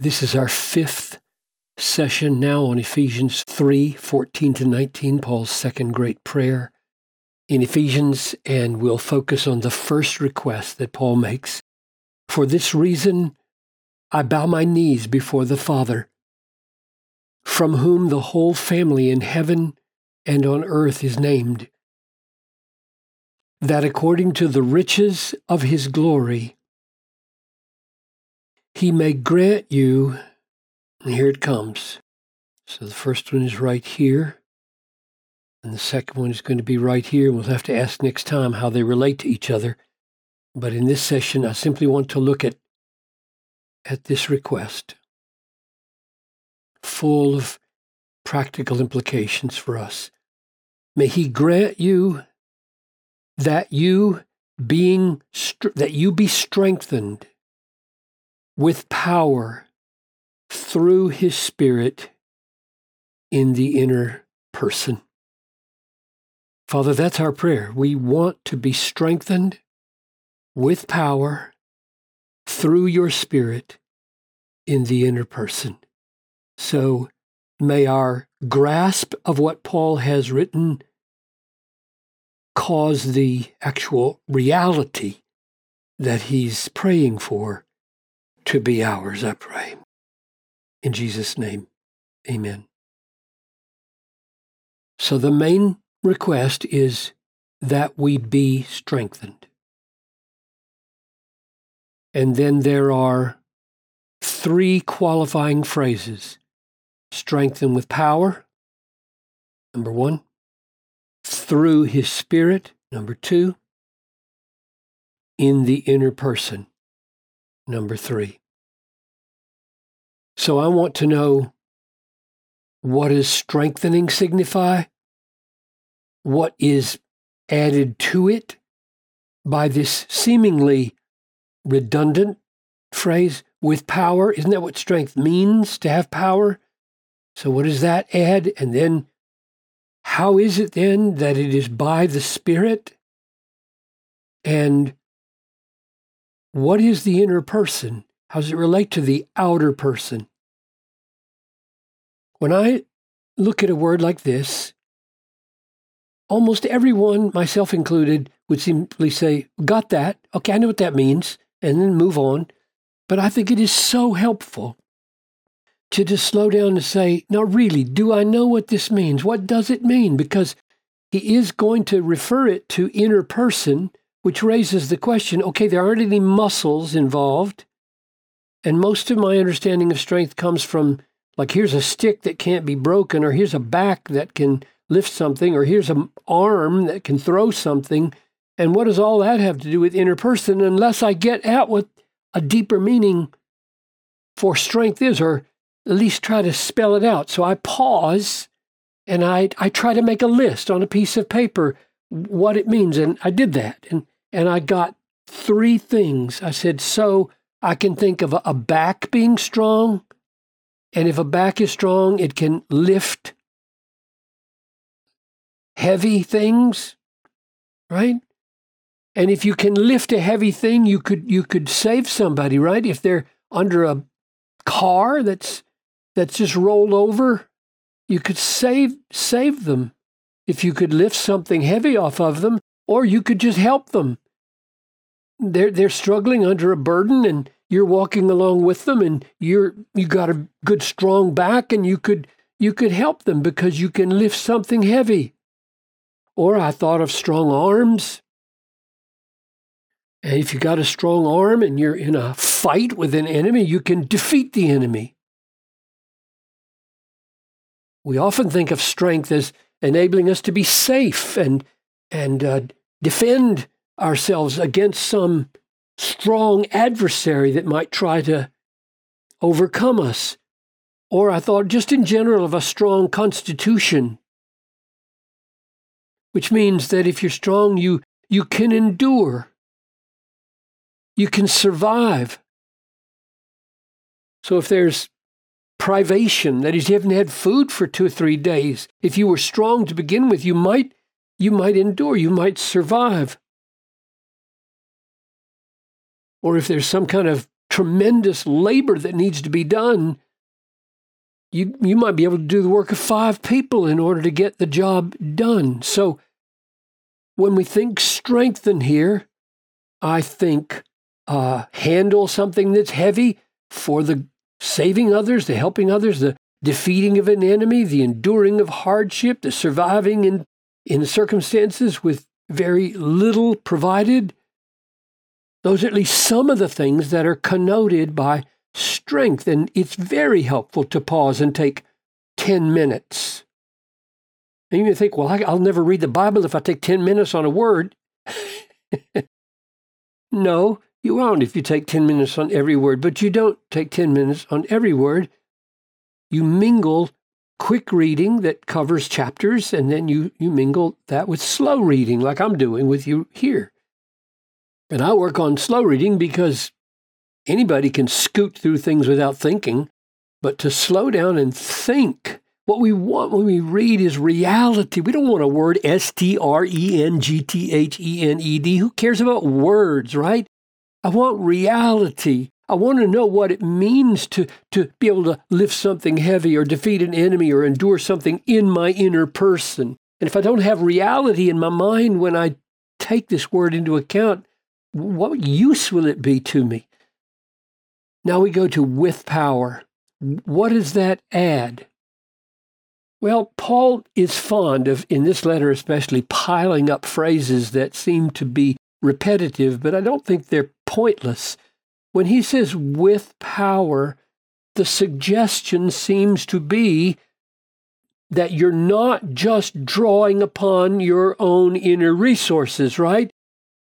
This is our fifth session now on Ephesians 3 14 to 19, Paul's second great prayer in Ephesians, and we'll focus on the first request that Paul makes. For this reason, I bow my knees before the Father, from whom the whole family in heaven and on earth is named, that according to the riches of his glory, he may grant you, and here it comes. So the first one is right here, and the second one is going to be right here. We'll have to ask next time how they relate to each other. But in this session, I simply want to look at, at this request, full of practical implications for us. May He grant you that you being that you be strengthened with power through His Spirit in the inner person. Father, that's our prayer. We want to be strengthened with power through your Spirit in the inner person. So may our grasp of what Paul has written cause the actual reality that he's praying for to be ours, I pray. In Jesus' name, amen. So the main request is that we be strengthened. And then there are three qualifying phrases strengthen with power, number one, through his spirit, number two, in the inner person, number three. So I want to know what does strengthening signify? What is added to it by this seemingly redundant phrase with power. Isn't that what strength means to have power? So, what does that add? And then, how is it then that it is by the Spirit? And what is the inner person? How does it relate to the outer person? When I look at a word like this, almost everyone, myself included, would simply say, Got that. Okay, I know what that means and then move on. But I think it is so helpful to just slow down and say, now, really, do I know what this means? What does it mean? Because he is going to refer it to inner person, which raises the question okay, there aren't any muscles involved. And most of my understanding of strength comes from, like, here's a stick that can't be broken, or here's a back that can lift something, or here's an arm that can throw something. And what does all that have to do with inner person unless I get at what a deeper meaning for strength is, or at least try to spell it out? So I pause and I, I try to make a list on a piece of paper what it means. And I did that. And, and I got three things. I said, so I can think of a, a back being strong. And if a back is strong, it can lift heavy things, right? And if you can lift a heavy thing, you could you could save somebody, right? If they're under a car that's that's just rolled over, you could save save them if you could lift something heavy off of them, or you could just help them. They're they're struggling under a burden and you're walking along with them and you're you got a good strong back and you could you could help them because you can lift something heavy. Or I thought of strong arms and if you got a strong arm and you're in a fight with an enemy, you can defeat the enemy. We often think of strength as enabling us to be safe and, and uh, defend ourselves against some strong adversary that might try to overcome us. Or I thought just in general of a strong constitution, which means that if you're strong, you, you can endure you can survive. So if there's privation, that is, you haven't had food for two or three days, if you were strong to begin with, you might you might endure, you might survive. Or if there's some kind of tremendous labor that needs to be done, you, you might be able to do the work of five people in order to get the job done. So when we think strengthen here, I think uh, handle something that's heavy for the saving others, the helping others, the defeating of an enemy, the enduring of hardship, the surviving in, in circumstances with very little provided. Those are at least some of the things that are connoted by strength. And it's very helpful to pause and take 10 minutes. And you think, well, I'll never read the Bible if I take 10 minutes on a word. no, you won't if you take 10 minutes on every word, but you don't take 10 minutes on every word. You mingle quick reading that covers chapters, and then you, you mingle that with slow reading, like I'm doing with you here. And I work on slow reading because anybody can scoot through things without thinking, but to slow down and think, what we want when we read is reality. We don't want a word S T R E N G T H E N E D. Who cares about words, right? I want reality. I want to know what it means to, to be able to lift something heavy or defeat an enemy or endure something in my inner person. And if I don't have reality in my mind when I take this word into account, what use will it be to me? Now we go to with power. What does that add? Well, Paul is fond of, in this letter especially, piling up phrases that seem to be repetitive, but I don't think they're pointless. When he says with power, the suggestion seems to be that you're not just drawing upon your own inner resources, right?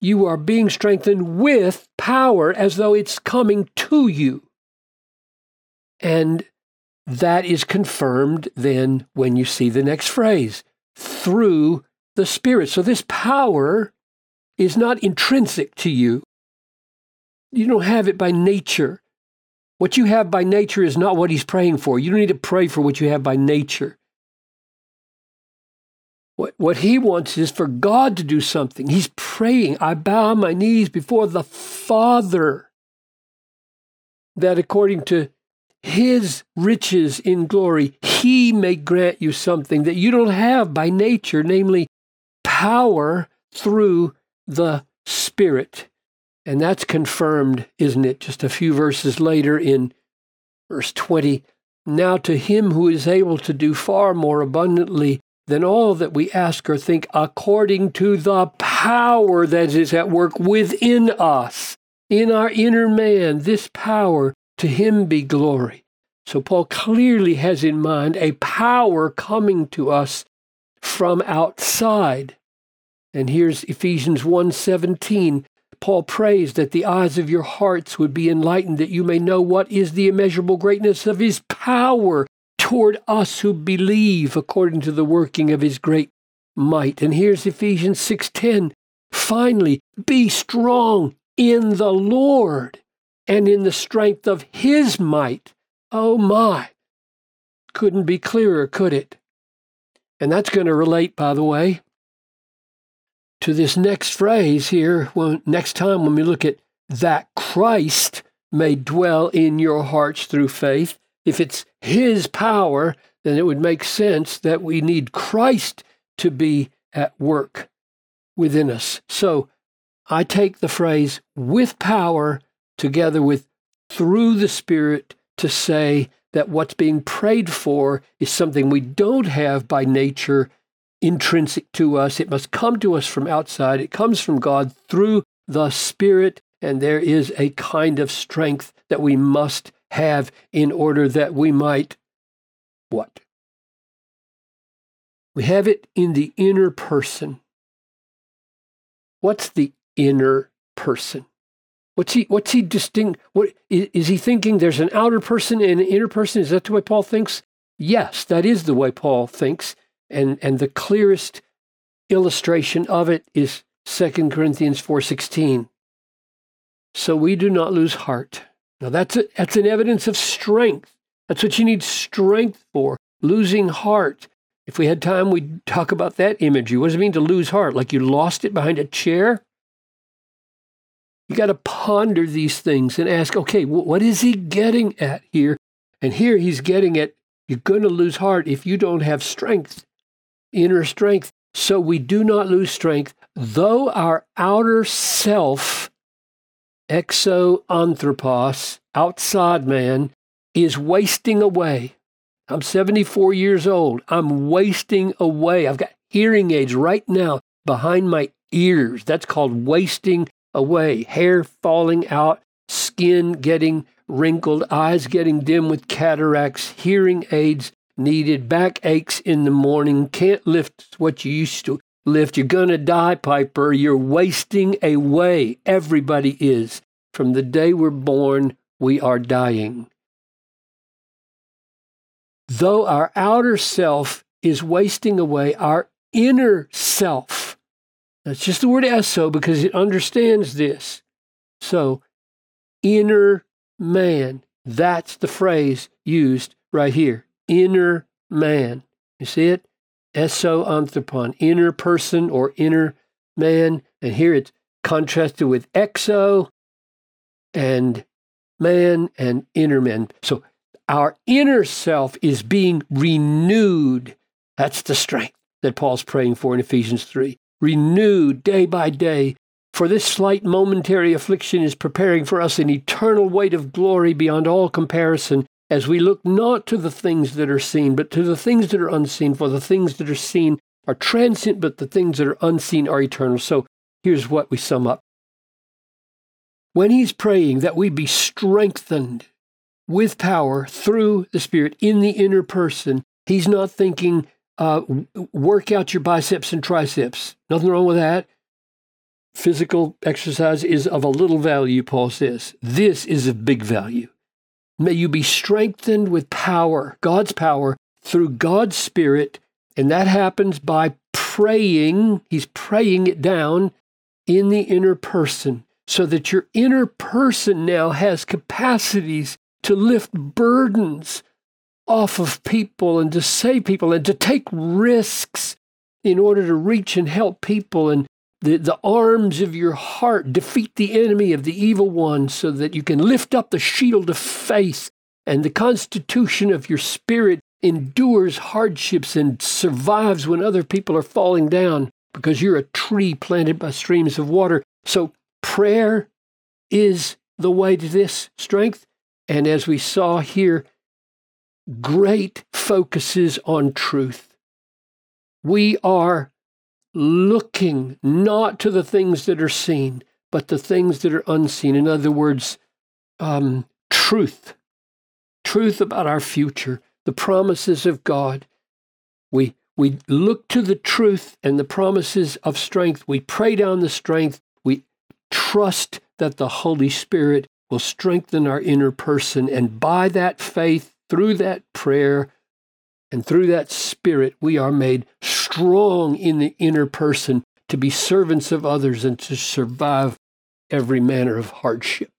You are being strengthened with power as though it's coming to you. And that is confirmed then when you see the next phrase through the Spirit. So this power is not intrinsic to you. You don't have it by nature. What you have by nature is not what he's praying for. You don't need to pray for what you have by nature. What, what he wants is for God to do something. He's praying, I bow my knees before the Father, that according to his riches in glory, he may grant you something that you don't have by nature, namely power through the Spirit. And that's confirmed, isn't it? Just a few verses later in verse 20. Now to him who is able to do far more abundantly than all that we ask or think, according to the power that is at work within us, in our inner man, this power, to him be glory. So Paul clearly has in mind a power coming to us from outside. And here's Ephesians 1:17. Paul prays that the eyes of your hearts would be enlightened, that you may know what is the immeasurable greatness of his power toward us who believe according to the working of his great might. And here's Ephesians 6:10. Finally, be strong in the Lord and in the strength of his might. Oh my. Couldn't be clearer, could it? And that's going to relate, by the way, to this next phrase here, when, next time when we look at that Christ may dwell in your hearts through faith. If it's His power, then it would make sense that we need Christ to be at work within us. So I take the phrase with power together with through the Spirit to say that what's being prayed for is something we don't have by nature intrinsic to us. It must come to us from outside. It comes from God through the Spirit, and there is a kind of strength that we must have in order that we might what? We have it in the inner person. What's the inner person? What's he? What's he distinct? What is, he thinking? There's an outer person and an inner person. Is that the way Paul thinks? Yes, that is the way Paul thinks and and the clearest illustration of it is 2 Corinthians 4:16. So we do not lose heart. Now that's a, that's an evidence of strength. That's what you need strength for. Losing heart. If we had time, we'd talk about that imagery. What does it mean to lose heart? Like you lost it behind a chair? You got to ponder these things and ask, okay, what is he getting at here? And here he's getting at you're going to lose heart if you don't have strength, inner strength. So we do not lose strength, though our outer self, exoanthropos, outside man, is wasting away. I'm 74 years old. I'm wasting away. I've got hearing aids right now behind my ears. That's called wasting away. Hair falling out, skin getting wrinkled, eyes getting dim with cataracts, hearing aids needed, back aches in the morning, can't lift what you used to lift. You're going to die, Piper. You're wasting away. Everybody is. From the day we're born, we are dying. Though our outer self is wasting away, our inner self, that's just the word eso because it understands this. So, inner man. That's the phrase used right here. Inner man. You see it? Eso anthropon, inner person or inner man. And here it's contrasted with exo and man and inner man. So our inner self is being renewed. That's the strength that Paul's praying for in Ephesians 3. Renewed day by day for this slight momentary affliction is preparing for us an eternal weight of glory beyond all comparison, as we look not to the things that are seen, but to the things that are unseen. For the things that are seen are transient, but the things that are unseen are eternal. So here's what we sum up. When he's praying that we be strengthened with power through the Spirit in the inner person, he's not thinking, uh, work out your biceps and triceps. Nothing wrong with that physical exercise is of a little value, Paul says. This is of big value. May you be strengthened with power, God's power, through God's Spirit. And that happens by praying. He's praying it down in the inner person so that your inner person now has capacities to lift burdens off of people and to save people and to take risks in order to reach and help people and the, the arms of your heart defeat the enemy of the evil one so that you can lift up the shield of faith and the constitution of your spirit endures hardships and survives when other people are falling down because you're a tree planted by streams of water. So prayer is the way to this strength. And as we saw here, great focuses on truth. We are looking not to the things that are seen, but the things that are unseen. In other words, um, truth, truth about our future, the promises of God. We, we look to the truth and the promises of strength. We pray down the strength. We trust that the Holy Spirit will strengthen our inner person. And by that faith, through that prayer, and through that Spirit, we are made strong in the inner person to be servants of others and to survive every manner of hardship.